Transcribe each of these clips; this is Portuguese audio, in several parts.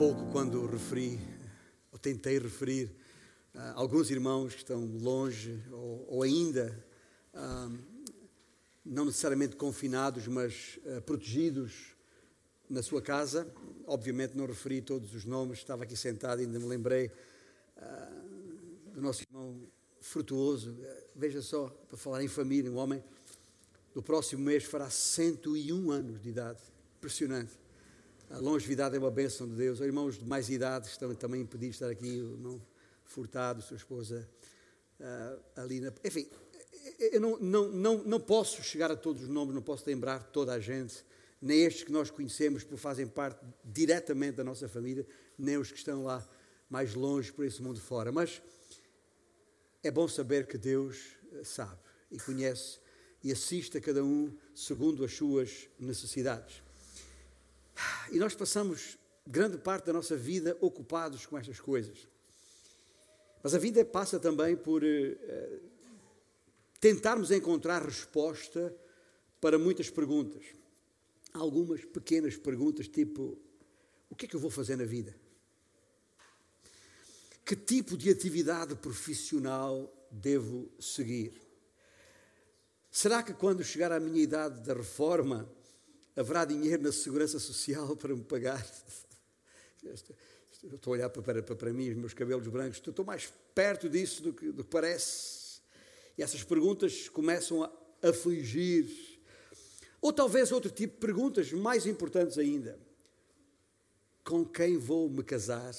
pouco quando referi, ou tentei referir, uh, alguns irmãos que estão longe ou, ou ainda uh, não necessariamente confinados, mas uh, protegidos na sua casa. Obviamente não referi todos os nomes, estava aqui sentado e ainda me lembrei do nosso irmão frutuoso. Veja só, para falar em família, um homem do próximo mês fará 101 anos de idade. Impressionante. A longevidade é uma bênção de Deus. Os irmãos de mais idade estão também impedidos de estar aqui, o irmão Furtado, sua esposa uh, Alina. Enfim, eu não, não, não, não posso chegar a todos os nomes, não posso lembrar toda a gente, nem estes que nós conhecemos, porque fazem parte diretamente da nossa família, nem os que estão lá mais longe por esse mundo fora. Mas é bom saber que Deus eh, sabe e conhece e assiste a cada um segundo as suas necessidades. E nós passamos grande parte da nossa vida ocupados com estas coisas. Mas a vida passa também por uh, tentarmos encontrar resposta para muitas perguntas. Algumas pequenas perguntas, tipo: o que é que eu vou fazer na vida? Que tipo de atividade profissional devo seguir? Será que quando chegar à minha idade da reforma, haverá dinheiro na segurança social para me pagar? Estou a olhar para, para, para mim, os meus cabelos brancos, estou mais perto disso do que, do que parece. E essas perguntas começam a afligir. Ou talvez outro tipo de perguntas mais importantes ainda. Com quem vou me casar?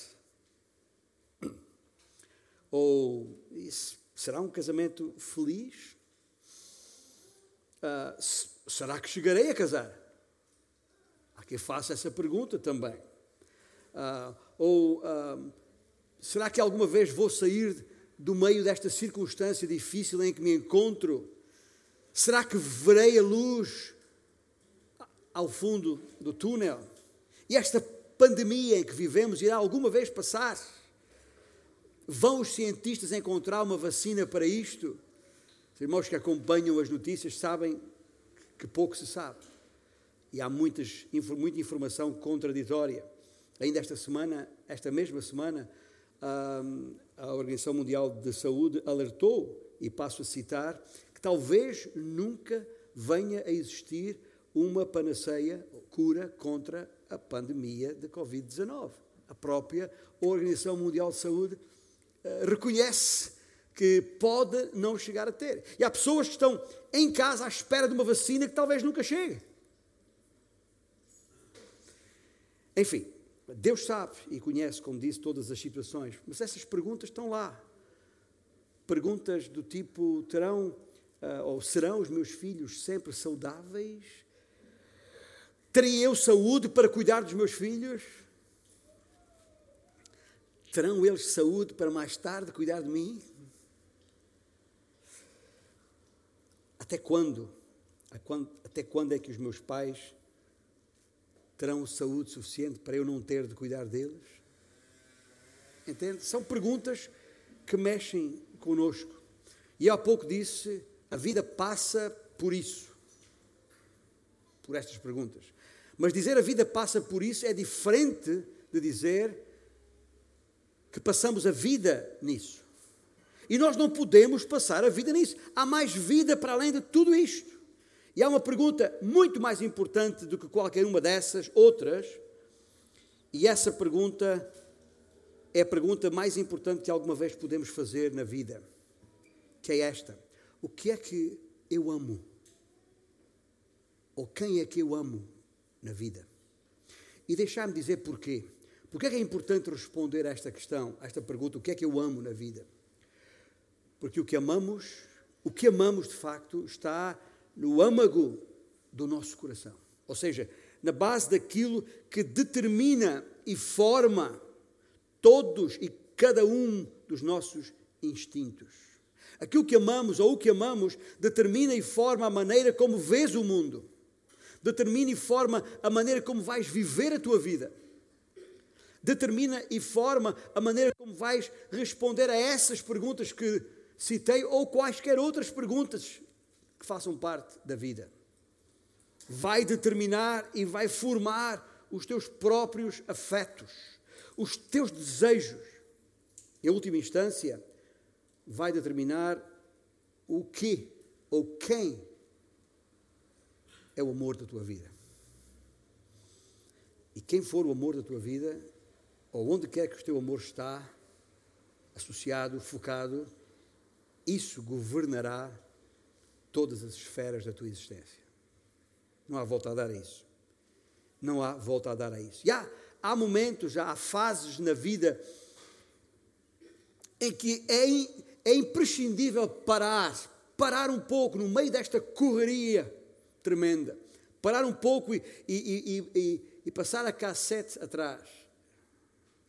Ou isso, será um casamento feliz? Uh, será que chegarei a casar? Há quem faça essa pergunta também. Uh, ou uh, será que alguma vez vou sair do meio desta circunstância difícil em que me encontro? Será que verei a luz ao fundo do túnel? E esta pandemia em que vivemos irá alguma vez passar? Vão os cientistas encontrar uma vacina para isto? Os irmãos que acompanham as notícias sabem que pouco se sabe. E há muitas, muita informação contraditória. Ainda esta semana, esta mesma semana, a Organização Mundial de Saúde alertou, e passo a citar, que talvez nunca venha a existir uma panaceia, cura contra a pandemia de Covid-19. A própria Organização Mundial de Saúde uh, reconhece que pode não chegar a ter. E há pessoas que estão em casa à espera de uma vacina que talvez nunca chegue. Enfim, Deus sabe e conhece, como disse, todas as situações, mas essas perguntas estão lá. Perguntas do tipo: terão uh, ou serão os meus filhos sempre saudáveis? Terei eu saúde para cuidar dos meus filhos? Terão eles saúde para mais tarde cuidar de mim? Até quando? Até quando é que os meus pais terão saúde suficiente para eu não ter de cuidar deles? Entende? São perguntas que mexem conosco. E há pouco disse: a vida passa por isso, por estas perguntas. Mas dizer a vida passa por isso é diferente de dizer que passamos a vida nisso. E nós não podemos passar a vida nisso. Há mais vida para além de tudo isto. E há uma pergunta muito mais importante do que qualquer uma dessas outras, e essa pergunta é a pergunta mais importante que alguma vez podemos fazer na vida, que é esta: O que é que eu amo? Ou quem é que eu amo na vida? E deixar-me dizer porquê. Porquê é que é importante responder a esta questão, a esta pergunta: O que é que eu amo na vida? Porque o que amamos, o que amamos de facto, está no âmago do nosso coração. Ou seja, na base daquilo que determina e forma todos e cada um dos nossos instintos. Aquilo que amamos ou o que amamos determina e forma a maneira como vês o mundo, determina e forma a maneira como vais viver a tua vida, determina e forma a maneira como vais responder a essas perguntas que citei, ou quaisquer outras perguntas que façam parte da vida. Vai determinar e vai formar os teus próprios afetos, os teus desejos, em última instância, vai determinar o que ou quem é o amor da tua vida. E quem for o amor da tua vida, ou onde quer que o teu amor está, associado, focado, isso governará todas as esferas da tua existência. Não há volta a dar a isso. Não há volta a dar a isso. E há, há momentos, há fases na vida em que é, é imprescindível parar, parar um pouco no meio desta correria tremenda, parar um pouco e, e, e, e passar a cassete atrás.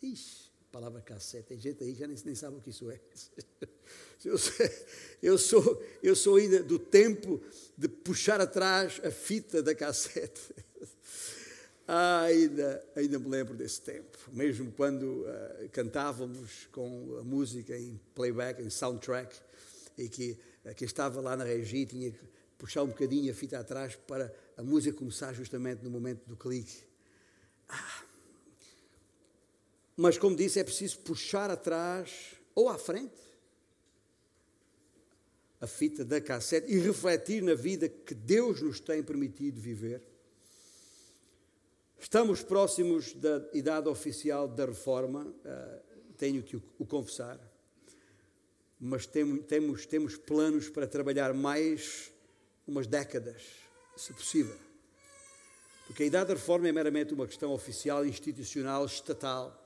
Ixi, a palavra cassete, tem gente aí já nem, nem sabe o que isso é. Eu, eu, sou, eu sou ainda do tempo de puxar atrás a fita da cassete. Ah, ainda, ainda me lembro desse tempo, mesmo quando uh, cantávamos com a música em playback, em soundtrack, e que uh, quem estava lá na regia tinha que puxar um bocadinho a fita atrás para a música começar justamente no momento do clique. Ah. Mas, como disse, é preciso puxar atrás ou à frente a fita da cassete e refletir na vida que Deus nos tem permitido viver Estamos próximos da idade oficial da reforma, uh, tenho que o, confessar, mas temos, temos, planos para trabalhar mais umas décadas, se possível. Porque a idade da reforma é meramente uma questão oficial, institucional, estatal.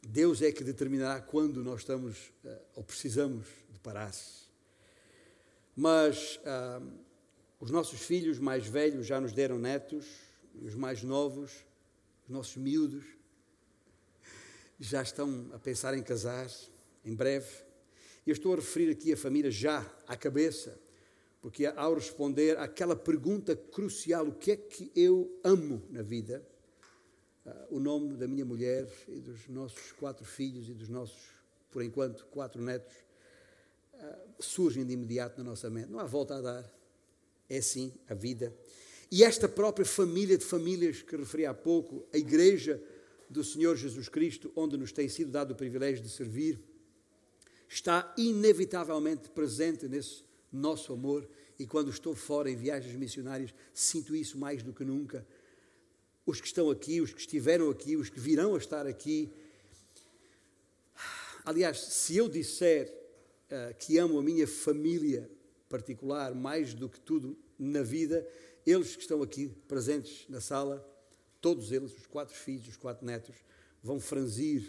Deus é que determinará quando nós estamos uh, ou precisamos de parar. Mas uh, os nossos filhos mais velhos já nos deram netos, os mais novos, os nossos miúdos, já estão a pensar em casar em breve. Eu estou a referir aqui a família já à cabeça, porque ao responder àquela pergunta crucial, o que é que eu amo na vida, uh, o nome da minha mulher e dos nossos quatro filhos e dos nossos, por enquanto, quatro netos, surgem de imediato na nossa mente. Não há volta a dar. É assim a vida. E esta própria família de famílias que referi há pouco, a Igreja do Senhor Jesus Cristo, onde nos tem sido dado o privilégio de servir, está inevitavelmente presente nesse nosso amor. E quando estou fora em viagens missionárias, sinto isso mais do que nunca. Os que estão aqui, os que estiveram aqui, os que virão a estar aqui. Aliás, se eu disser uh, que amo a minha família particular mais do que tudo na vida, eles que estão aqui presentes na sala, todos eles, os quatro filhos, os quatro netos, vão franzir,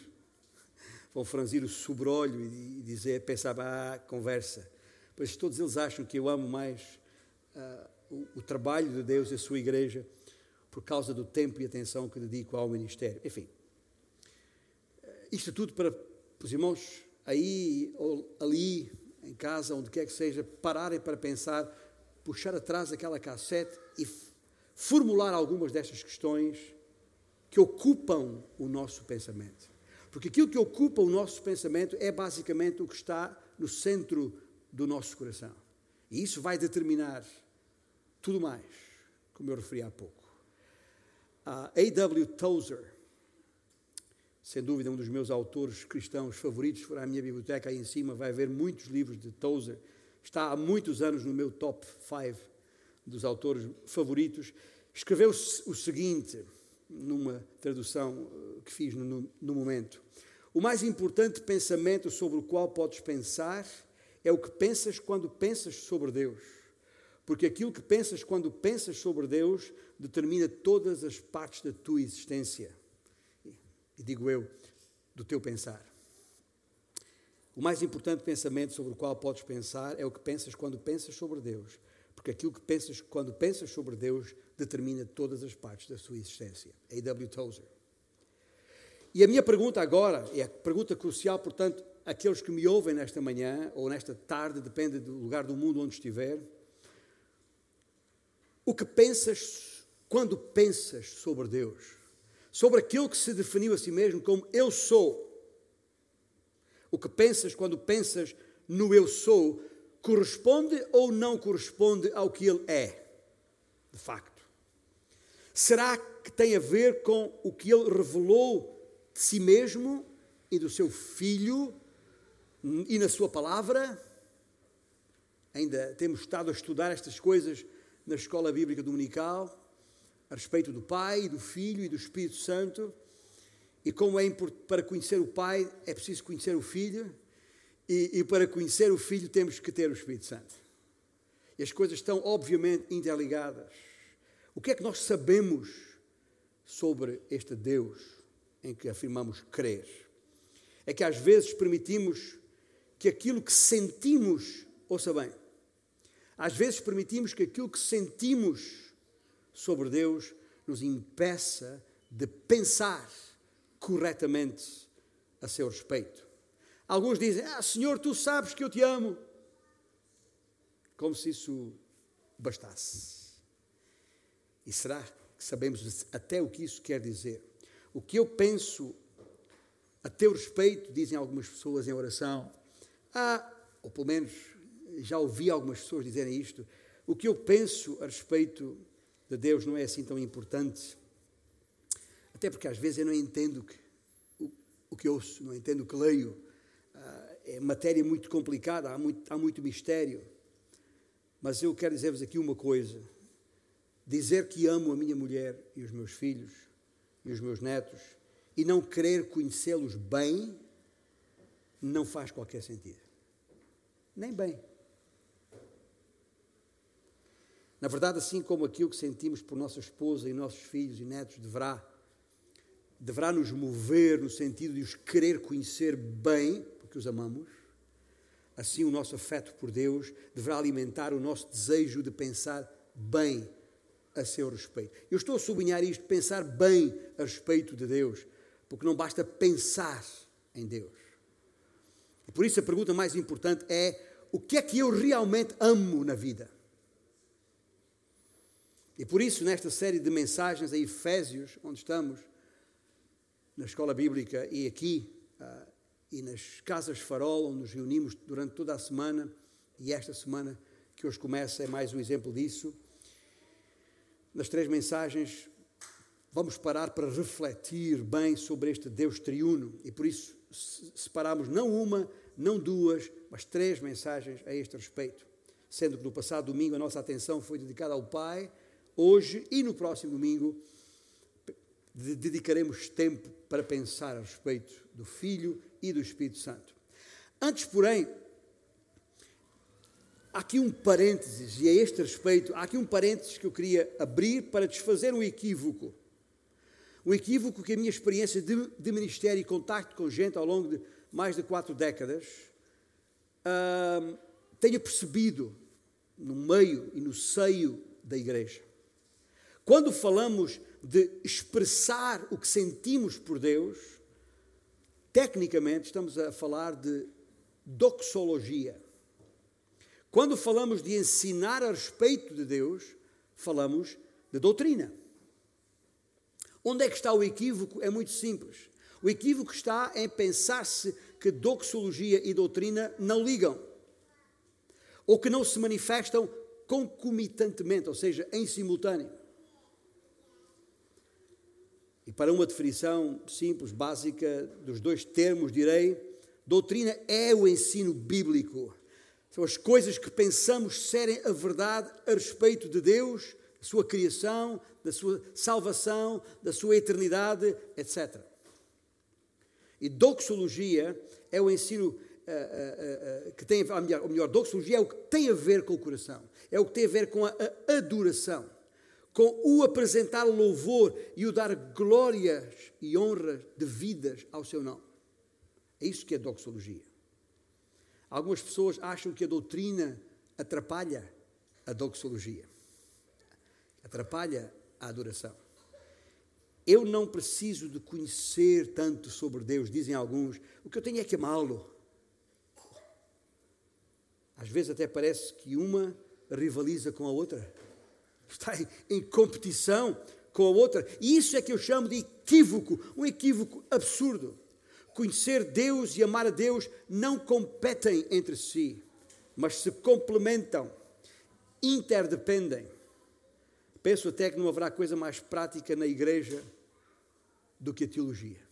vão franzir o sobrolho e dizer, pensar, ah, conversa. Pois todos eles acham que eu amo mais uh, o, o, trabalho de Deus e a sua igreja por causa do tempo e atenção que dedico ao ministério. Enfim, isto tudo para os irmãos aí ou ali, em casa, onde quer que seja, pararem para pensar puxar atrás aquela cassete e formular algumas destas questões que ocupam o nosso pensamento. Porque aquilo que ocupa o nosso pensamento é basicamente o que está no centro do nosso coração. E isso vai determinar tudo mais, como eu referi há pouco. A A.W. Tozer, sem dúvida um dos meus autores cristãos favoritos, for à minha biblioteca aí em cima, vai haver muitos livros de Tozer está há muitos anos no meu top 5 dos autores favoritos, escreveu o seguinte, numa tradução eh, que fiz no, no momento: O mais importante pensamento sobre o qual podes pensar é o que pensas quando pensas sobre Deus. Porque aquilo que pensas quando pensas sobre Deus determina todas as partes da tua existência. E digo eu, do teu pensar. O mais importante pensamento sobre o qual podes pensar é o que pensas quando pensas sobre Deus, porque aquilo que pensas quando pensas sobre Deus determina todas as partes da sua existência. A.W. Tozer. E a minha pergunta agora, é a pergunta crucial, portanto, aqueles que me ouvem nesta manhã ou nesta tarde, depende do lugar do mundo onde estiver, o que pensas quando pensas sobre Deus? Sobre aquilo que se definiu a si mesmo como eu sou o que pensas quando pensas no eu sou corresponde ou não corresponde ao que ele é, de facto? Será que tem a ver com o que ele revelou de si mesmo e do seu filho e na sua palavra. Ainda temos estado a estudar estas coisas na escola bíblica dominical, a respeito do Pai, do Filho e do Espírito Santo, e como é para conhecer o Pai é preciso conhecer o Filho, e, e para conhecer o Filho temos que ter o Espírito Santo. E as coisas estão obviamente interligadas. O que é que nós sabemos sobre este Deus em que afirmamos crer? É que às vezes permitimos que aquilo que sentimos, ouça bem, às vezes permitimos que aquilo que sentimos sobre Deus nos impeça de pensar corretamente a seu respeito. Alguns dizem: Ah, Senhor, tu sabes que eu te amo. Como se isso bastasse. E será que sabemos até o que isso quer dizer? O que eu penso a teu respeito, dizem algumas pessoas em oração, ah, ou pelo menos já ouvi algumas pessoas dizerem isto, o que eu penso a respeito de Deus não é assim tão importante. Até porque às vezes eu não entendo que, o, o que ouço, não entendo o que leio. Ah, é matéria muito complicada, há muito, há muito mistério. Mas eu quero dizer-vos aqui uma coisa: dizer que amo a minha mulher e os meus filhos e os meus netos e não querer conhecê-los bem não faz qualquer sentido. Nem bem. Na verdade, assim como aquilo que sentimos por nossa esposa e nossos filhos e netos deverá, deverá nos mover no sentido de os querer conhecer bem, porque os amamos, assim o nosso afeto por Deus deverá alimentar o nosso desejo de pensar bem a seu respeito. Eu estou a sublinhar isto, pensar bem a respeito de Deus, porque não basta pensar em Deus. E por isso a pergunta mais importante é: o que é que eu realmente amo na vida? E por isso, nesta série de mensagens a Efésios, onde estamos, na escola bíblica e aqui, uh, e nas casas farol, onde nos reunimos durante toda a semana, e esta semana que hoje começa é mais um exemplo disso. Nas três mensagens, vamos parar para refletir bem sobre este Deus triuno, e por isso separamos não uma, não duas, mas três mensagens a este respeito. Sendo que no passado domingo a nossa atenção foi dedicada ao Pai, hoje e no próximo domingo dedicaremos tempo para pensar a respeito do Filho e do Espírito Santo. Antes, porém, há aqui um parênteses, e a este respeito, há aqui um parênteses que eu queria abrir para desfazer um equívoco. Um equívoco que a minha experiência de, de ministério e contacto com gente ao longo de mais de quatro décadas uh, percebido no meio e no seio da igreja. Quando falamos de expressar o que sentimos por Deus, tecnicamente estamos a falar de doxologia. Quando falamos de ensinar a respeito de Deus, falamos de doutrina. Onde é que está o equívoco? É muito simples. O equívoco está em pensar-se que doxologia e doutrina não ligam, ou que não se manifestam concomitantemente, ou seja, em simultâneo. E para uma definição simples, básica dos dois termos, direi: doutrina é o ensino bíblico. São as coisas que pensamos serem a verdade a respeito de Deus, da sua criação, da sua salvação, da sua eternidade, etc. E doxologia é o ensino uh, uh, uh, que tem, ou melhor, ou melhor, doxologia é o que tem a ver com o coração, é o que tem a ver com a, a adoração com o apresentar louvor e o dar glórias e honras devidas ao seu nome. É isso que é doxologia. Algumas pessoas acham que a doutrina atrapalha a doxologia, atrapalha a adoração. Eu não preciso de conhecer tanto sobre Deus, dizem alguns, o que eu tenho é que amá-lo. Às vezes até parece que uma rivaliza com a outra está em competição com a outra. E isso é que eu chamo de equívoco, um equívoco absurdo. Conhecer Deus e amar a Deus não competem entre si, mas se complementam, interdependem. Penso até que não haverá coisa mais prática na igreja do que a teologia.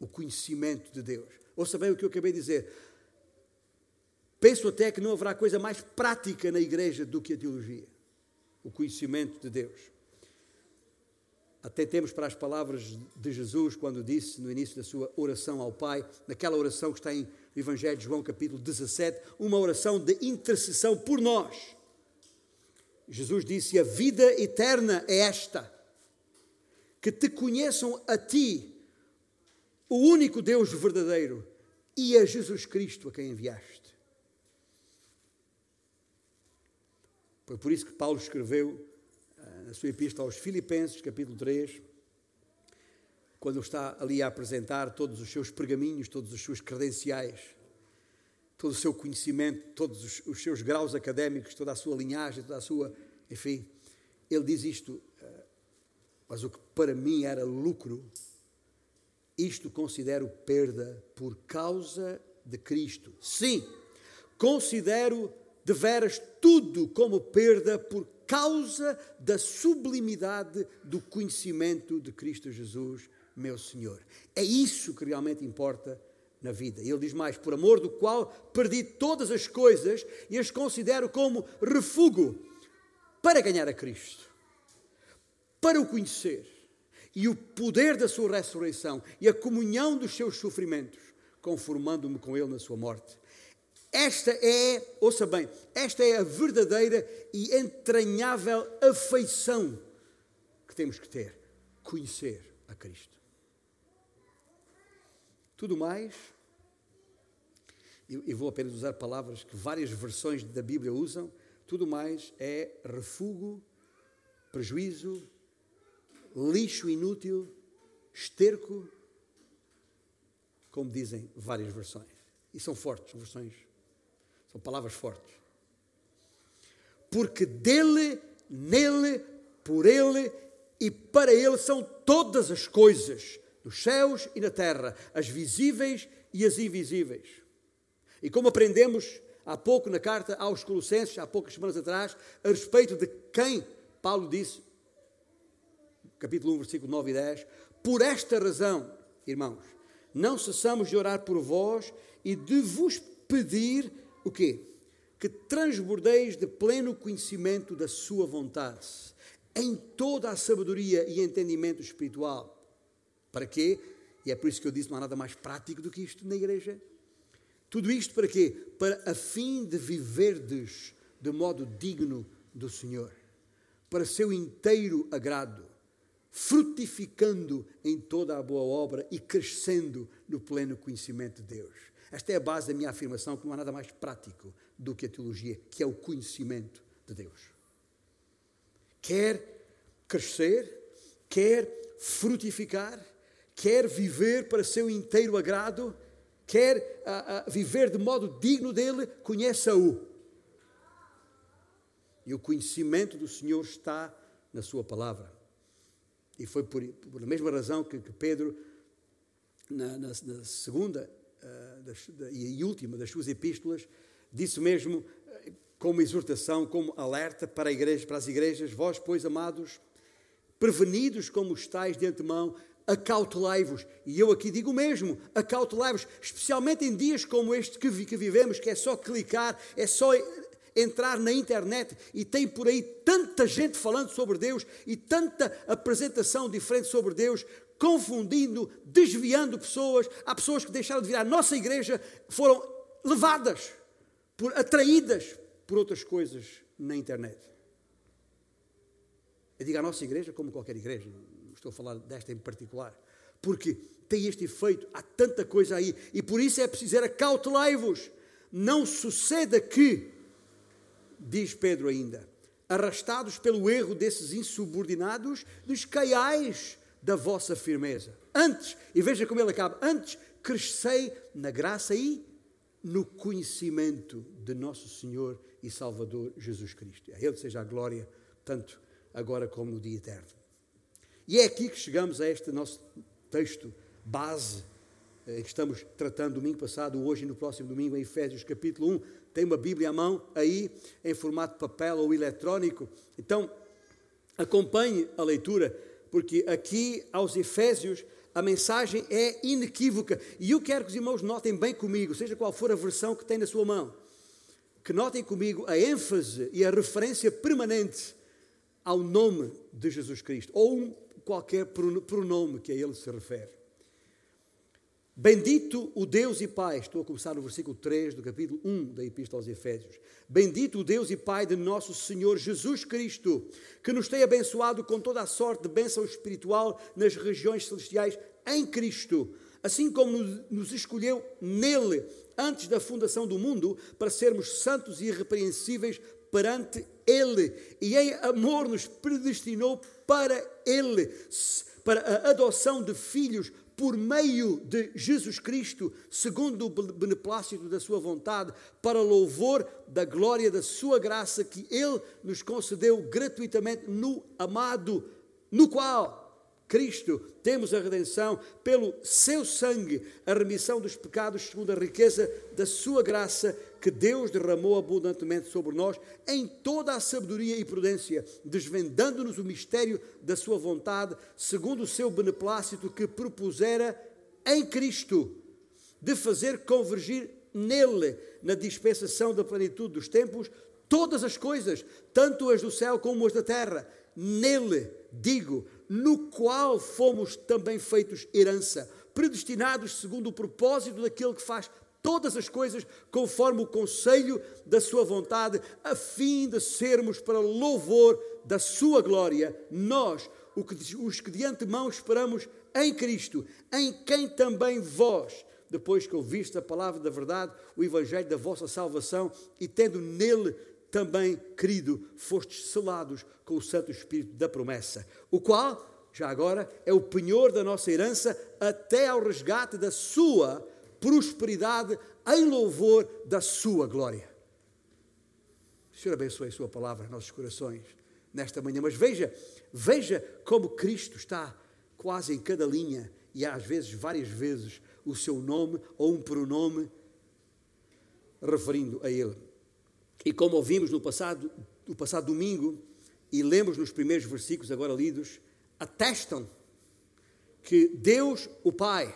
o conhecimento de Deus. Ouça bem o que eu acabei de dizer. Penso até que não haverá coisa mais prática na igreja do que a teologia, o conhecimento de Deus. Atentemos para as palavras de Jesus quando disse no início da sua oração ao Pai, naquela oração que está em Evangelho de João, capítulo 17, uma oração de intercessão por nós. Jesus disse: A vida eterna é esta, que te conheçam a ti, o único Deus verdadeiro, e a Jesus Cristo a quem enviaste. Foi por isso que Paulo escreveu na sua epístola aos Filipenses, capítulo 3, quando está ali a apresentar todos os seus pergaminhos, todos os seus credenciais, todo o seu conhecimento, todos os, seus graus académicos, toda a sua linhagem, toda a sua. Enfim, ele diz isto, eh, mas o que para mim era lucro, isto considero perda por causa de Cristo. Sim, considero de veras tudo como perda por causa da sublimidade do conhecimento de Cristo Jesus, meu Senhor. É isso que realmente importa na vida. Ele diz mais: por amor do qual perdi todas as coisas e as considero como refúgio para ganhar a Cristo, para o conhecer e o poder da sua ressurreição e a comunhão dos seus sofrimentos, conformando-me com ele na sua morte esta é, ouça bem, esta é a verdadeira e entranhável afeição que temos que ter: conhecer a Cristo. Tudo mais, e vou apenas usar palavras que várias versões da Bíblia usam, tudo mais é refúgio, prejuízo, lixo inútil, esterco, como dizem várias versões. E são fortes, são versões são palavras fortes. Porque dele, nele, por ele e para ele são todas as coisas, nos céus e na terra, as visíveis e as invisíveis. E como aprendemos há pouco na carta aos Colossenses, há poucas semanas atrás, a respeito de quem Paulo disse, capítulo 1, versículo 9 e 10, por esta razão, irmãos, não cessamos de orar por vós e de vos pedir o quê? Que transbordeis de pleno conhecimento da sua vontade, em toda a sabedoria e entendimento espiritual. Para quê? E é por isso que eu disse, não há nada mais prático do que isto na igreja. Tudo isto para quê? Para a fim de viverdes de modo digno do Senhor, para seu inteiro agrado, frutificando em toda a boa obra e crescendo no pleno conhecimento de Deus. Esta é a base da minha afirmação que não há nada mais prático do que a teologia, que é o conhecimento de Deus. Quer crescer, quer frutificar, quer viver para seu inteiro agrado, quer uh, uh, viver de modo digno dele, conheça-o. E o conhecimento do Senhor está na Sua palavra. E foi por, por a mesma razão que, que Pedro, na, na, na segunda eh, das, e última das suas epístolas, disse mesmo eh, como exortação, como alerta para, igreja, para as igrejas: Vós, pois, amados, prevenidos como estáis de antemão, acautelai-vos. E eu aqui digo mesmo: acautelai-vos, especialmente em dias como este que, que vivemos, que é só clicar, é só entrar na internet e tem por aí tanta gente falando sobre Deus e tanta apresentação diferente sobre Deus, confundindo, desviando pessoas. Há pessoas que deixaram de vir à nossa igreja, foram levadas, por, atraídas por outras coisas na internet. Eu digo à nossa igreja como qualquer igreja, não estou a falar desta em particular, porque tem este efeito, há tanta coisa aí, e por isso é preciso acautelai-vos. Não suceda que, diz Pedro ainda, arrastados pelo erro desses insubordinados, descaiais da vossa firmeza. Antes, e veja como ele acaba, antes crescei na graça e no conhecimento de nosso Senhor e Salvador Jesus Cristo. A Ele seja a glória, tanto agora como no dia eterno. E é aqui que chegamos a este nosso texto base eh, que estamos tratando domingo passado, hoje e no próximo domingo, em Efésios capítulo 1. Tem uma Bíblia à mão aí, em formato papel ou eletrónico. Então, acompanhe a leitura porque aqui aos Efésios a mensagem é inequívoca. E eu quero que os irmãos notem bem comigo, seja qual for a versão que tem na sua mão, que notem comigo a ênfase e a referência permanente ao nome de Jesus Cristo, ou um qualquer pronome que a ele se refere. Bendito o Deus e Pai, estou a começar no versículo 3 do capítulo 1 da Epístola aos Efésios. Bendito o Deus e Pai de nosso Senhor Jesus Cristo, que nos tem abençoado com toda a sorte de bênção espiritual nas regiões celestiais em Cristo, assim como nos escolheu nele antes da fundação do mundo para sermos santos e irrepreensíveis perante Ele e em amor nos predestinou para Ele, para a adoção de filhos por meio de Jesus Cristo, segundo o beneplácito da Sua vontade, para louvor da glória da Sua graça que Ele nos concedeu gratuitamente no amado, no qual Cristo temos a redenção pelo seu sangue, a remissão dos pecados segundo a riqueza da sua graça que Deus derramou abundantemente sobre nós em toda a sabedoria e prudência, desvendando-nos o mistério da sua vontade, segundo o seu beneplácito que propusera em Cristo, de fazer convergir nele, na dispensação da plenitude dos tempos, todas as coisas, tanto as do céu como as da terra. Nele, digo, no qual fomos também feitos herança, predestinados segundo o propósito daquele que faz todas as coisas conforme o conselho da sua vontade, a fim de sermos para louvor da sua glória, nós, os que de antemão esperamos em Cristo, em quem também vós, depois que ouviste a palavra da verdade, o evangelho da vossa salvação, e tendo nele também, querido, fostes selados com o Santo Espírito da promessa, o qual, já agora, é o penhor da nossa herança até ao resgate da sua prosperidade em louvor da sua glória. O Senhor abençoe a sua palavra nossos corações nesta manhã, mas veja, veja como Cristo está quase em cada linha e às vezes várias vezes o seu nome ou um pronome referindo a ele. E como ouvimos no passado, no passado domingo, e lemos nos primeiros versículos agora lidos, atestam que Deus, o Pai,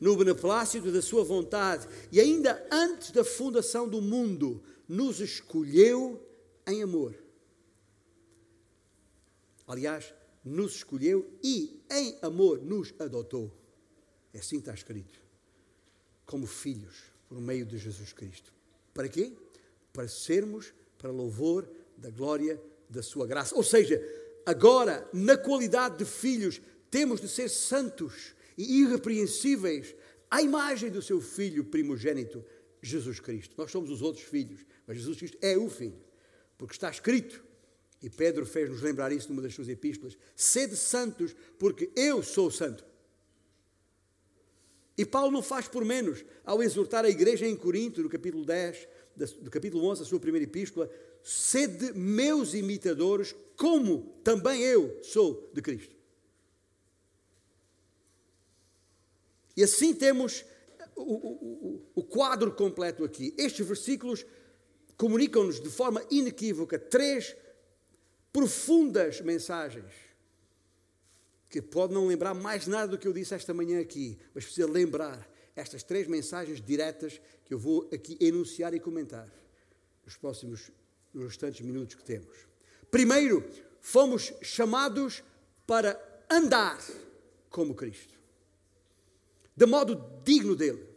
no beneplácito da Sua vontade, e ainda antes da fundação do mundo, nos escolheu em amor. Aliás, nos escolheu e em amor nos adotou. É assim que está escrito. Como filhos, por meio de Jesus Cristo. Para quê? Para sermos para louvor da glória da sua graça. Ou seja, agora, na qualidade de filhos, temos de ser santos e irrepreensíveis à imagem do seu filho primogênito, Jesus Cristo. Nós somos os outros filhos, mas Jesus Cristo é o filho, porque está escrito, e Pedro fez-nos lembrar isso numa das suas epístolas: sede santos, porque eu sou santo. E Paulo não faz por menos ao exortar a igreja em Corinto, no capítulo 10, do capítulo 11, a sua primeira epístola, sede meus imitadores, como também eu sou de Cristo. E assim temos o, o, o quadro completo aqui. Estes versículos comunicam-nos de forma inequívoca três profundas mensagens que pode não lembrar mais nada do que eu disse esta manhã aqui, mas precisa lembrar estas três mensagens diretas que eu vou aqui enunciar e comentar nos próximos, nos restantes minutos que temos. Primeiro, fomos chamados para andar como Cristo, de modo digno dele.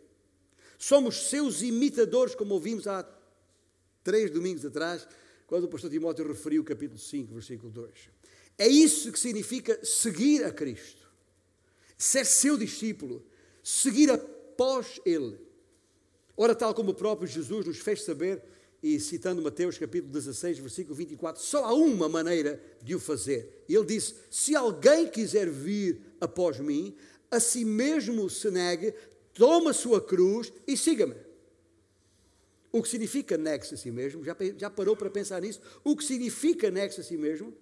Somos seus imitadores, como ouvimos há três domingos atrás, quando o pastor Timóteo referiu o capítulo 5, versículo 2. É isso que significa seguir a Cristo, ser seu discípulo, seguir a após ele. Ora, tal como o próprio Jesus nos fez saber, e citando Mateus capítulo 16, versículo 24, só há uma maneira de o fazer. Ele disse: Se alguém quiser vir após mim, a si mesmo se negue, toma a sua cruz e siga-me. O que significa negue-se a si mesmo? Já, já parou para pensar nisso? O que significa negue-se a si mesmo?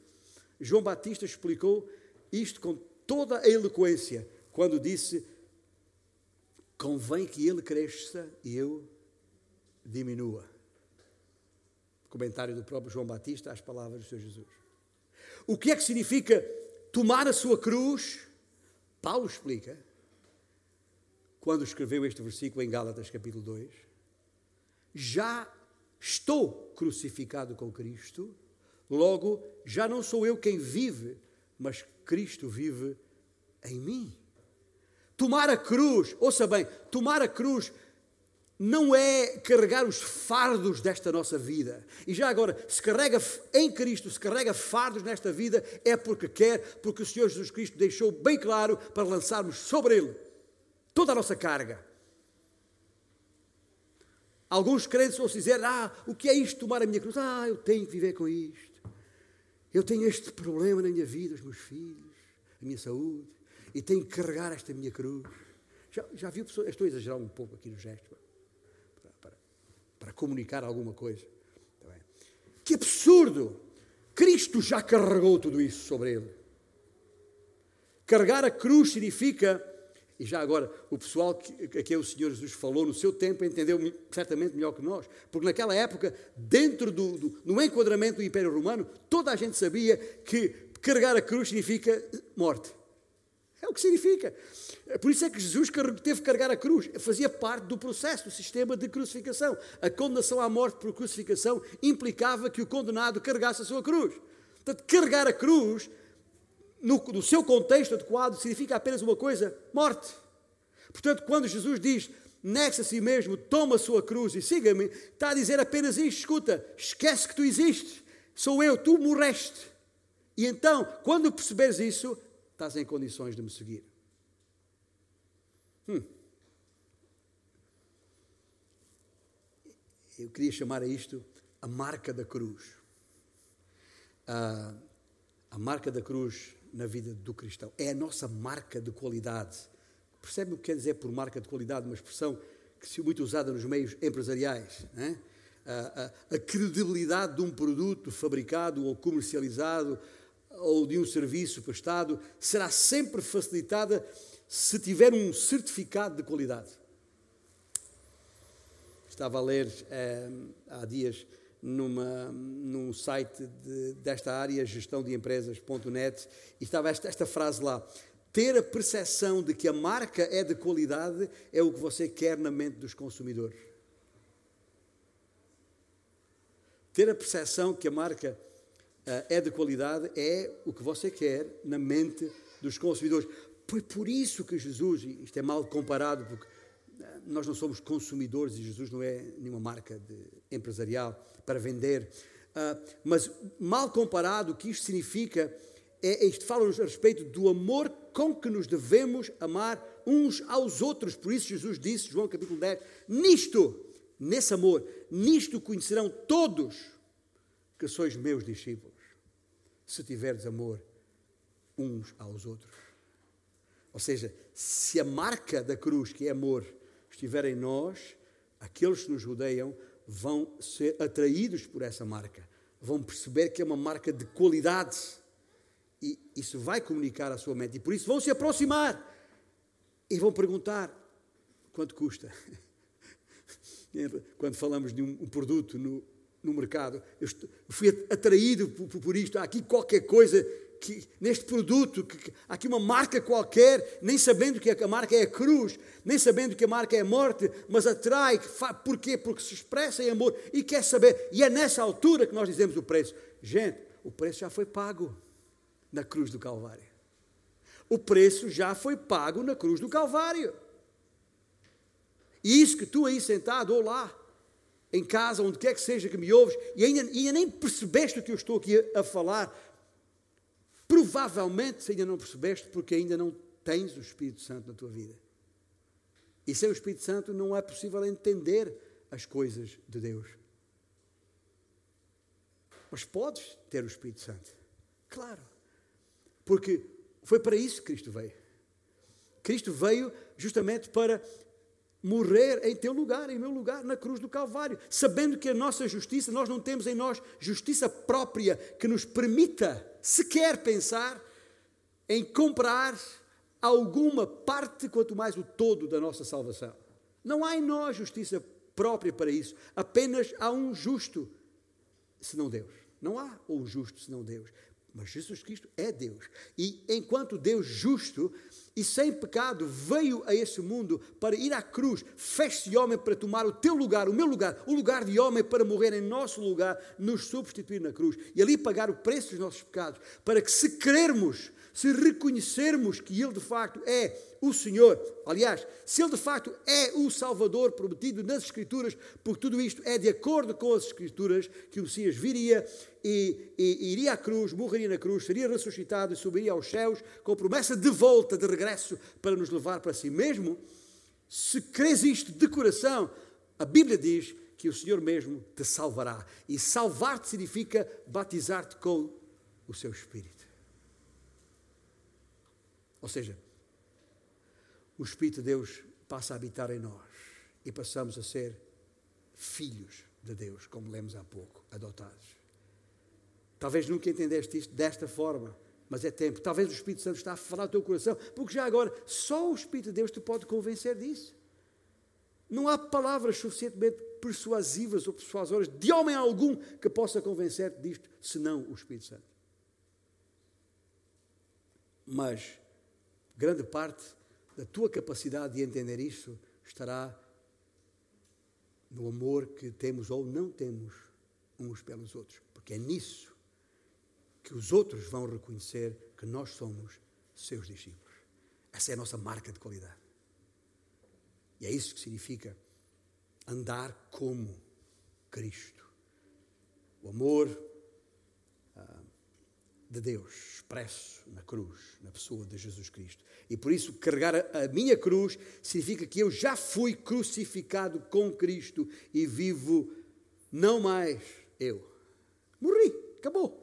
João Batista explicou isto com toda a eloquência quando disse: convém que ele cresça e eu diminua. Comentário do próprio João Batista às palavras do Senhor Jesus. O que é que significa tomar a sua cruz, Paulo explica, quando escreveu este versículo em Gálatas capítulo 2, já estou crucificado com Cristo, logo já não sou eu quem vive, mas Cristo vive em mim. Tomar a cruz, ouça bem, tomar a cruz não é carregar os fardos desta nossa vida. E já agora, se carrega em Cristo, se carrega fardos nesta vida, é porque quer, porque o Senhor Jesus Cristo deixou bem claro para lançarmos sobre Ele toda a nossa carga. Alguns crentes vão dizer: Ah, o que é isto tomar a minha cruz? Ah, eu tenho que viver com isto. Eu tenho este problema na minha vida, os meus filhos, a minha saúde, e tenho que carregar esta minha cruz. Já, já viu pessoas, estou a exagerar um pouco aqui no gesto, para, para, para comunicar alguma coisa. Que absurdo! Cristo já carregou tudo isso sobre ele. Carregar a cruz significa e já agora, o pessoal que, que o Senhor Jesus falou no seu tempo entendeu certamente melhor que nós, porque naquela época, dentro do, do no enquadramento do Império Romano, toda a gente sabia que carregar a cruz significa morte. É o que significa. Por isso é que Jesus teve que carregar a cruz. Fazia parte do processo, do sistema de crucificação. A condenação à morte por crucificação implicava que o condenado carregasse a sua cruz. Portanto, carregar a cruz no, no seu contexto adequado, significa apenas uma coisa: morte. Portanto, quando Jesus diz, negue-se a si mesmo, toma a sua cruz e siga-me, está a dizer apenas isto: escuta, esquece que tu existes, sou eu, tu morreste. E então, quando perceberes isso, estás em condições de me seguir. Hum. Eu queria chamar a isto a marca da cruz. A marca da cruz na vida do cristão. É a nossa marca de qualidade. Percebe o que quer dizer por marca de qualidade? Uma expressão que se muito usada nos meios empresariais. É? A, a, a credibilidade de um produto fabricado ou comercializado ou de um serviço prestado será sempre facilitada se tiver um certificado de qualidade. Estava a ler eh, há dias numa, num site de, desta área, gestão de empresas.net, e estava esta, esta frase lá. Ter a percepção de que a marca é de qualidade é o que você quer na mente dos consumidores. Ter a percepção que a marca uh, é de qualidade é o que você quer na mente dos consumidores. Foi por isso que Jesus, isto é mal comparado, porque nós não somos consumidores e Jesus não é nenhuma marca empresarial para vender. Uh, mas, mal comparado, o que isto significa é, isto fala-nos a respeito do amor com que nos devemos amar uns aos outros. Por isso, Jesus disse, João capítulo 10, nisto, nesse amor, nisto conhecerão todos que sois meus discípulos, se tiverdes amor uns aos outros. Ou seja, se a marca da cruz, que é amor, estiver em nós, aqueles que nos rodeiam vão ser atraídos por essa marca, vão perceber que é uma marca de qualidade e isso vai comunicar à sua mente e por isso vão se aproximar e vão perguntar quanto custa. Quando falamos de um produto no, no mercado, eu fui atraído por, isto, há aqui qualquer coisa que, neste produto, que, que, há aqui uma marca qualquer, nem sabendo que a marca é a cruz, nem sabendo que a marca é a morte, mas atrai, porquê? Porque se expressa em amor e quer saber, e é nessa altura que nós dizemos o preço. Gente, o preço já foi pago na cruz do Calvário. O preço já foi pago na cruz do Calvário. E isso que tu aí sentado ou lá, em casa, onde quer que seja que me ouves, e ainda, ainda nem percebeste o que eu estou aqui a, a falar, Provavelmente ainda não percebeste porque ainda não tens o Espírito Santo na tua vida. E sem o Espírito Santo não é possível entender as coisas de Deus. Mas podes ter o Espírito Santo. Claro. Porque foi para isso que Cristo veio. Cristo veio justamente para morrer em teu lugar, em meu lugar, na cruz do Calvário, sabendo que a nossa justiça, nós não temos em nós justiça própria que nos permita sequer pensar em comprar alguma parte, quanto mais o todo da nossa salvação. Não há em nós justiça própria para isso, apenas há um justo, senão Deus. Não há um justo senão Deus. Mas Jesus Cristo é Deus. E enquanto Deus justo e sem pecado veio a esse mundo para ir à cruz, fez-se homem para tomar o teu lugar, o meu lugar, o lugar de homem para morrer em nosso lugar, nos substituir na cruz e ali pagar o preço dos nossos pecados, para que se crermos, se reconhecermos que Ele de facto é o Senhor, aliás, se Ele de facto é o Salvador prometido nas Escrituras, porque tudo isto é de acordo com as Escrituras, que o Messias viria e, e, e iria à cruz, morreria na cruz, seria ressuscitado e subiria aos céus com promessa de volta, de regresso, para nos levar para si mesmo. Se crês isto de coração, a Bíblia diz que o Senhor mesmo te salvará. E salvar-te significa batizar-te com o seu Espírito. Ou seja, o Espírito de Deus passa a habitar em nós e passamos a ser filhos de Deus, como lemos há pouco, adotados. Talvez nunca entendeste isto desta forma, mas é tempo. Talvez o Espírito Santo está a falar no teu coração, porque já agora só o Espírito de Deus te pode convencer disso. Não há palavras suficientemente persuasivas ou persuasoras de homem algum que possa convencer-te disto, senão o Espírito Santo. Mas grande parte da tua capacidade de entender isso estará no amor que temos ou não temos uns pelos outros, porque é nisso que os outros vão reconhecer que nós somos seus discípulos. Essa é a nossa marca de qualidade. E é isso que significa andar como Cristo. O amor, de Deus expresso na cruz, na pessoa de Jesus Cristo. E por isso, carregar a, minha cruz significa que eu já fui crucificado com Cristo e vivo não mais eu. Morri, acabou.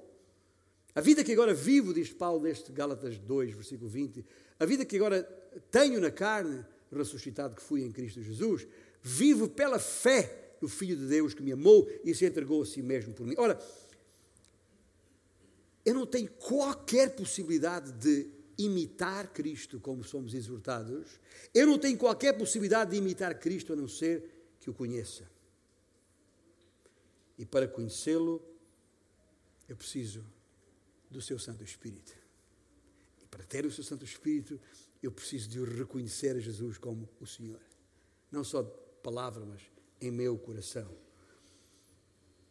A vida que agora vivo, diz Paulo neste Gálatas 2, versículo 20, a vida que agora tenho na carne, ressuscitado que fui em Cristo Jesus, vivo pela fé no Filho de Deus que me amou e se entregou a si mesmo por mim. Ora, eu não tenho qualquer possibilidade de imitar Cristo como somos exortados. Eu não tenho qualquer possibilidade de imitar Cristo a não ser que o conheça. E para conhecê-lo, eu preciso do seu Santo Espírito. E para ter o seu Santo Espírito, eu preciso de reconhecer a Jesus como o Senhor. Não só de palavra, mas em meu coração.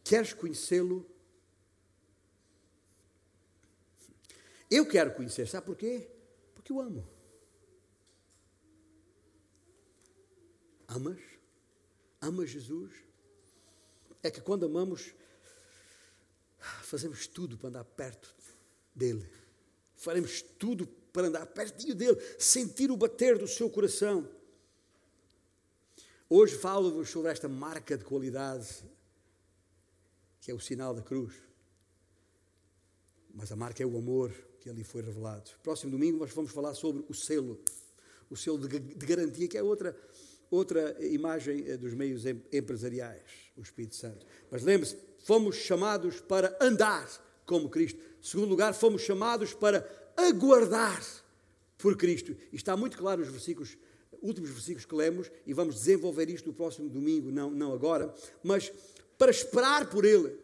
Queres conhecê-lo? Eu quero conhecer, sabe por quê? Porque eu amo. Amas? Amas Jesus? É que quando amamos, fazemos tudo para andar perto dele. Faremos tudo para andar pertinho dele, sentir o bater do seu coração. Hoje falo-vos sobre esta marca de qualidade que é o sinal da cruz. Mas a marca é o amor que ali foi revelado. Próximo domingo nós vamos falar sobre o selo, o selo de, garantia, que é outra, outra imagem eh, dos meios empresariais, o Espírito Santo. Mas lembre-se, fomos chamados para andar como Cristo. Segundo lugar, fomos chamados para aguardar por Cristo. E está muito claro nos versículos, últimos versículos que lemos, e vamos desenvolver isto no próximo domingo, não, não agora, mas para esperar por Ele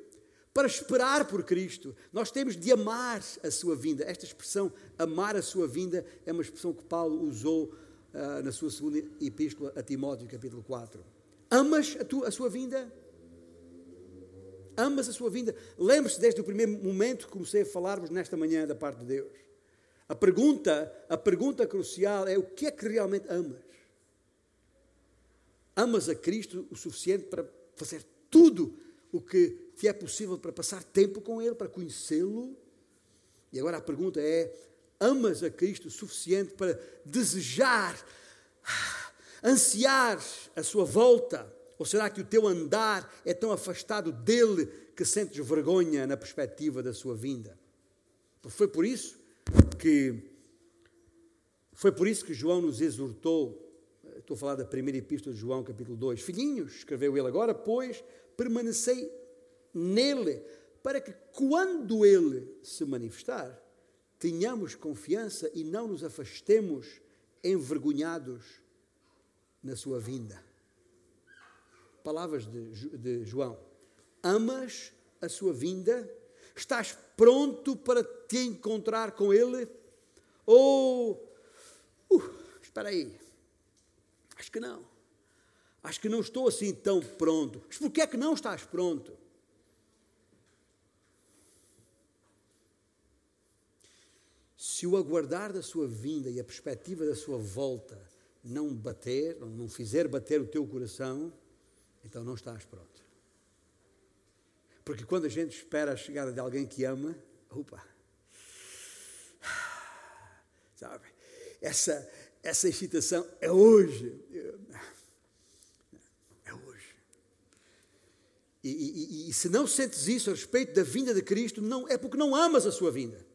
para esperar por Cristo. Nós temos de amar a sua vinda. Esta expressão, amar a sua vinda, é uma expressão que Paulo usou uh, na sua segunda epístola a Timóteo, capítulo 4. Amas a, tua, a sua vinda? Amas a sua vinda? Lembre-se desde o primeiro momento que comecei a falar-vos nesta manhã da parte de Deus. A pergunta, a pergunta crucial é o que é que realmente amas? Amas a Cristo o suficiente para fazer tudo o que te é possível para passar tempo com Ele, para conhecê-lo. E agora a pergunta é: amas a Cristo o suficiente para desejar, ansiar a sua volta? Ou será que o teu andar é tão afastado dele que sentes vergonha na perspectiva da sua vinda? Foi por isso que foi por isso que João nos exortou. Estou a falar da primeira epístola de João, capítulo 2. Filhinhos, escreveu ele agora, pois permanecei nele, para que quando ele se manifestar, tenhamos confiança e não nos afastemos envergonhados na sua vinda. Palavras de, de João. Amas a sua vinda? Estás pronto para te encontrar com Ele? Ou, uh, espera aí, acho que não. Acho que não estou assim tão pronto. Mas porquê é que não estás pronto? Se o aguardar da sua vinda e a perspectiva da sua volta não bater, não fizer bater o teu coração, então não estás pronto. Porque quando a gente espera a chegada de alguém que ama, opa, sabe, essa, essa excitação é hoje. É hoje. E, e, e, se não sentes isso a respeito da vinda de Cristo, não, é porque não amas a sua vinda.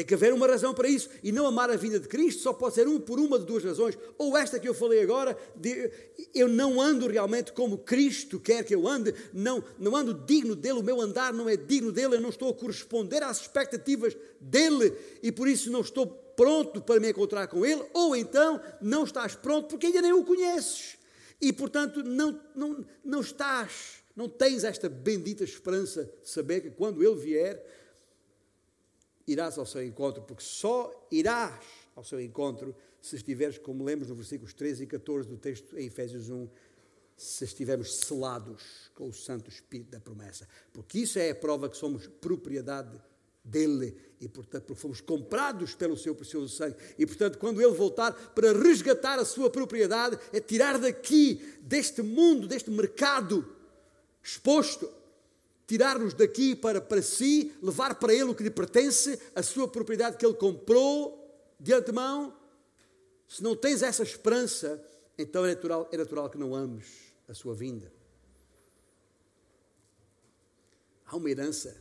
Tem que haver uma razão para isso. E não amar a vinda de Cristo só pode ser um por uma de duas razões. Ou esta que eu falei agora, de, eu não ando realmente como Cristo quer que eu ande, não, não ando digno dele, o meu andar não é digno dele, eu não estou a corresponder às expectativas dele e por isso não estou pronto para me encontrar com ele. Ou então não estás pronto porque ainda nem o conheces. E portanto não, não, não estás, não tens esta bendita esperança de saber que quando ele vier irás ao seu encontro, porque só irás ao seu encontro se estiveres, como lemos no versículos 13 e 14 do texto em Efésios 1, se estivermos selados com o Santo Espírito da promessa. Porque isso é a prova que somos propriedade dele e, portanto, fomos comprados pelo seu precioso sangue. E, portanto, quando ele voltar para resgatar a sua propriedade, é tirar daqui, deste mundo, deste mercado exposto, tirar-nos daqui para, para si, levar para ele o que lhe pertence, a sua propriedade que ele comprou de antemão. Se não tens essa esperança, então é natural, é natural que não ames a sua vinda. Há uma herança.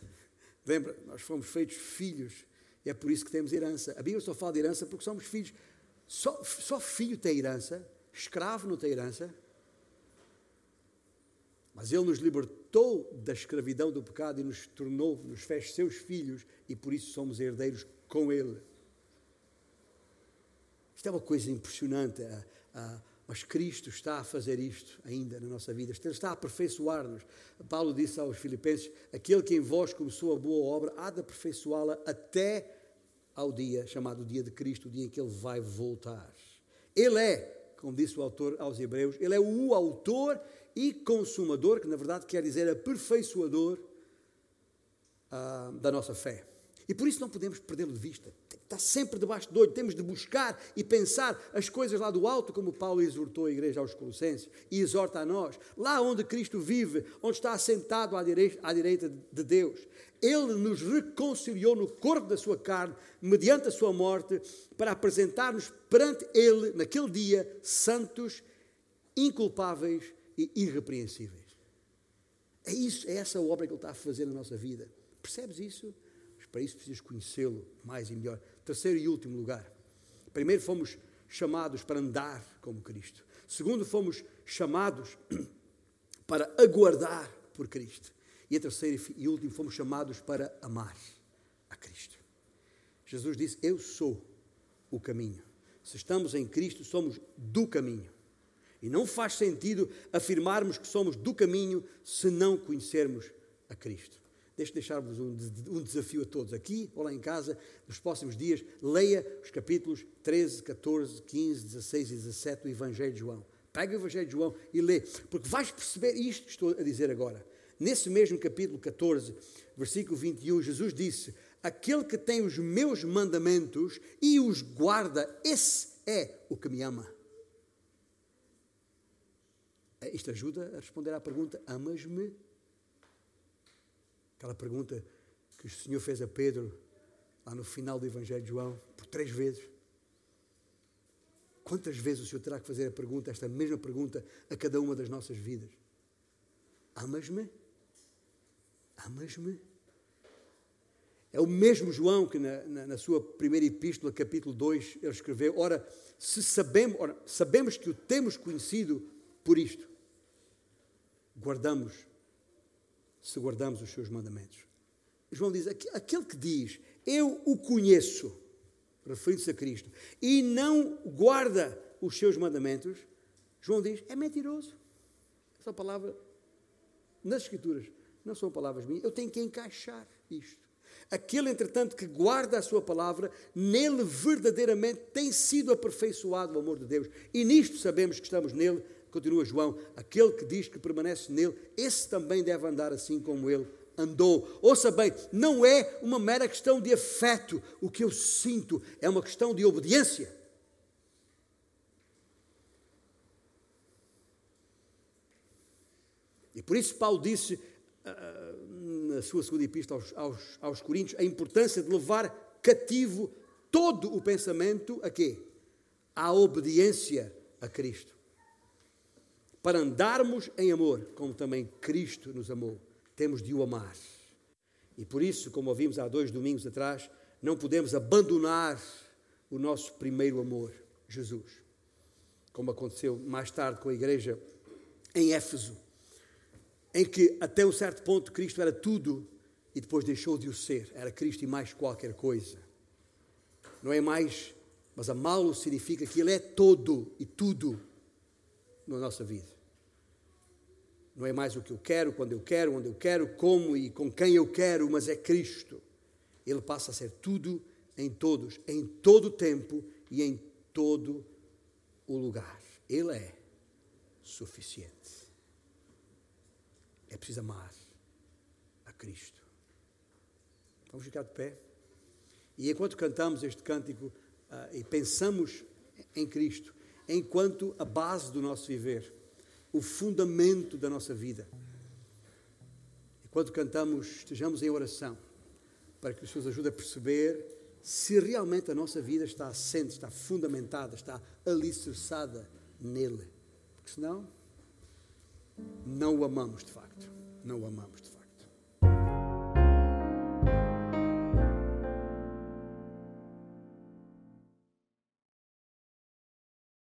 Lembra, nós fomos feitos filhos e é por isso que temos herança. A Bíblia só fala de herança porque somos filhos. Só, só filho tem herança, escravo não tem herança. Mas Ele nos libertou da escravidão do pecado e nos tornou, nos fez seus filhos e por isso somos herdeiros com Ele. Isto é uma coisa impressionante, mas Cristo está a fazer isto ainda na nossa vida. Ele está a aperfeiçoar-nos. Paulo disse aos Filipenses: Aquele que em vós começou a boa obra há de aperfeiçoá-la até ao dia chamado dia de Cristo, o dia em que Ele vai voltar. Ele é, como disse o autor aos Hebreus, Ele é o autor e consumador, que na verdade quer dizer aperfeiçoador ah, da nossa fé. E por isso não podemos perdê-lo de vista. Está sempre debaixo do olho. Temos de buscar e pensar as coisas lá do alto, como Paulo exortou a igreja aos Colossenses e exorta a nós. Lá onde Cristo vive, onde está assentado à direita, à direita de Deus. Ele nos reconciliou no corpo da sua carne, mediante a sua morte, para apresentar-nos perante Ele, naquele dia, santos, inculpáveis e irrepreensíveis. É isso, é essa obra que Ele está a fazer na nossa vida. Percebes isso? Mas para isso precisas conhecê-lo mais e melhor. Terceiro e último lugar. Primeiro, fomos chamados para andar como Cristo. Segundo, fomos chamados para aguardar por Cristo. E a terceira e último, fomos chamados para amar a Cristo. Jesus disse: Eu sou o caminho. Se estamos em Cristo, somos do caminho. E não faz sentido afirmarmos que somos do caminho se não conhecermos a Cristo. Deixe deixar-vos um, um, desafio a todos, aqui ou lá em casa, nos próximos dias, leia os capítulos 13, 14, 15, 16 e 17 do Evangelho de João. Pega o Evangelho de João e lê, porque vais perceber isto que estou a dizer agora. Nesse mesmo capítulo 14, versículo 21, Jesus disse: Aquele que tem os meus mandamentos e os guarda, esse é o que me ama. Isto ajuda a responder à pergunta: Amas-me? Aquela pergunta que o Senhor fez a Pedro, lá no final do Evangelho de João, por três vezes. Quantas vezes o Senhor terá que fazer a pergunta, esta mesma pergunta, a cada uma das nossas vidas? Amas-me? Amas-me? É o mesmo João que na, na, na, sua primeira epístola, capítulo 2, ele escreveu: Ora, se sabemos, ora, sabemos que o temos conhecido por isto, guardamos, se guardamos os seus mandamentos. João diz: aquele que diz, eu o conheço, referindo-se a Cristo, e não guarda os seus mandamentos, João diz, é mentiroso. Essa palavra, nas Escrituras, não são palavras minhas, eu tenho que encaixar isto. Aquele, entretanto, que guarda a sua palavra, nele verdadeiramente tem sido aperfeiçoado o amor de Deus. E nisto sabemos que estamos nele, continua João, aquele que diz que permanece nele, esse também deve andar assim como ele andou. Ouça bem, não é uma mera questão de afeto o que eu sinto, é uma questão de obediência. E por isso Paulo disse uh, na sua segunda epístola aos, aos, aos Coríntios a importância de levar cativo todo o pensamento a quê? À obediência a Cristo. Para andarmos em amor, como também Cristo nos amou, temos de o amar. E por isso, como ouvimos há dois domingos atrás, não podemos abandonar o nosso primeiro amor, Jesus. Como aconteceu mais tarde com a igreja em Éfeso em que até um certo ponto Cristo era tudo e depois deixou de o ser. Era Cristo e mais qualquer coisa. Não é mais, mas amá-lo significa que Ele é todo e tudo na nossa vida. Não é mais o que eu quero, quando eu quero, onde eu quero, como e com quem eu quero, mas é Cristo. Ele passa a ser tudo em todos, em todo o tempo e em todo o lugar. Ele é suficiente. É preciso amar a Cristo. Vamos ficar de pé. E enquanto cantamos este cântico uh, e pensamos em Cristo, enquanto a base do nosso viver, o fundamento da nossa vida, enquanto cantamos, estejamos em oração, para que Senhor nos ajude a perceber se realmente a nossa vida está assente, está fundamentada, está alicerçada nele. Porque senão, não o amamos de facto. Não o amamos de facto.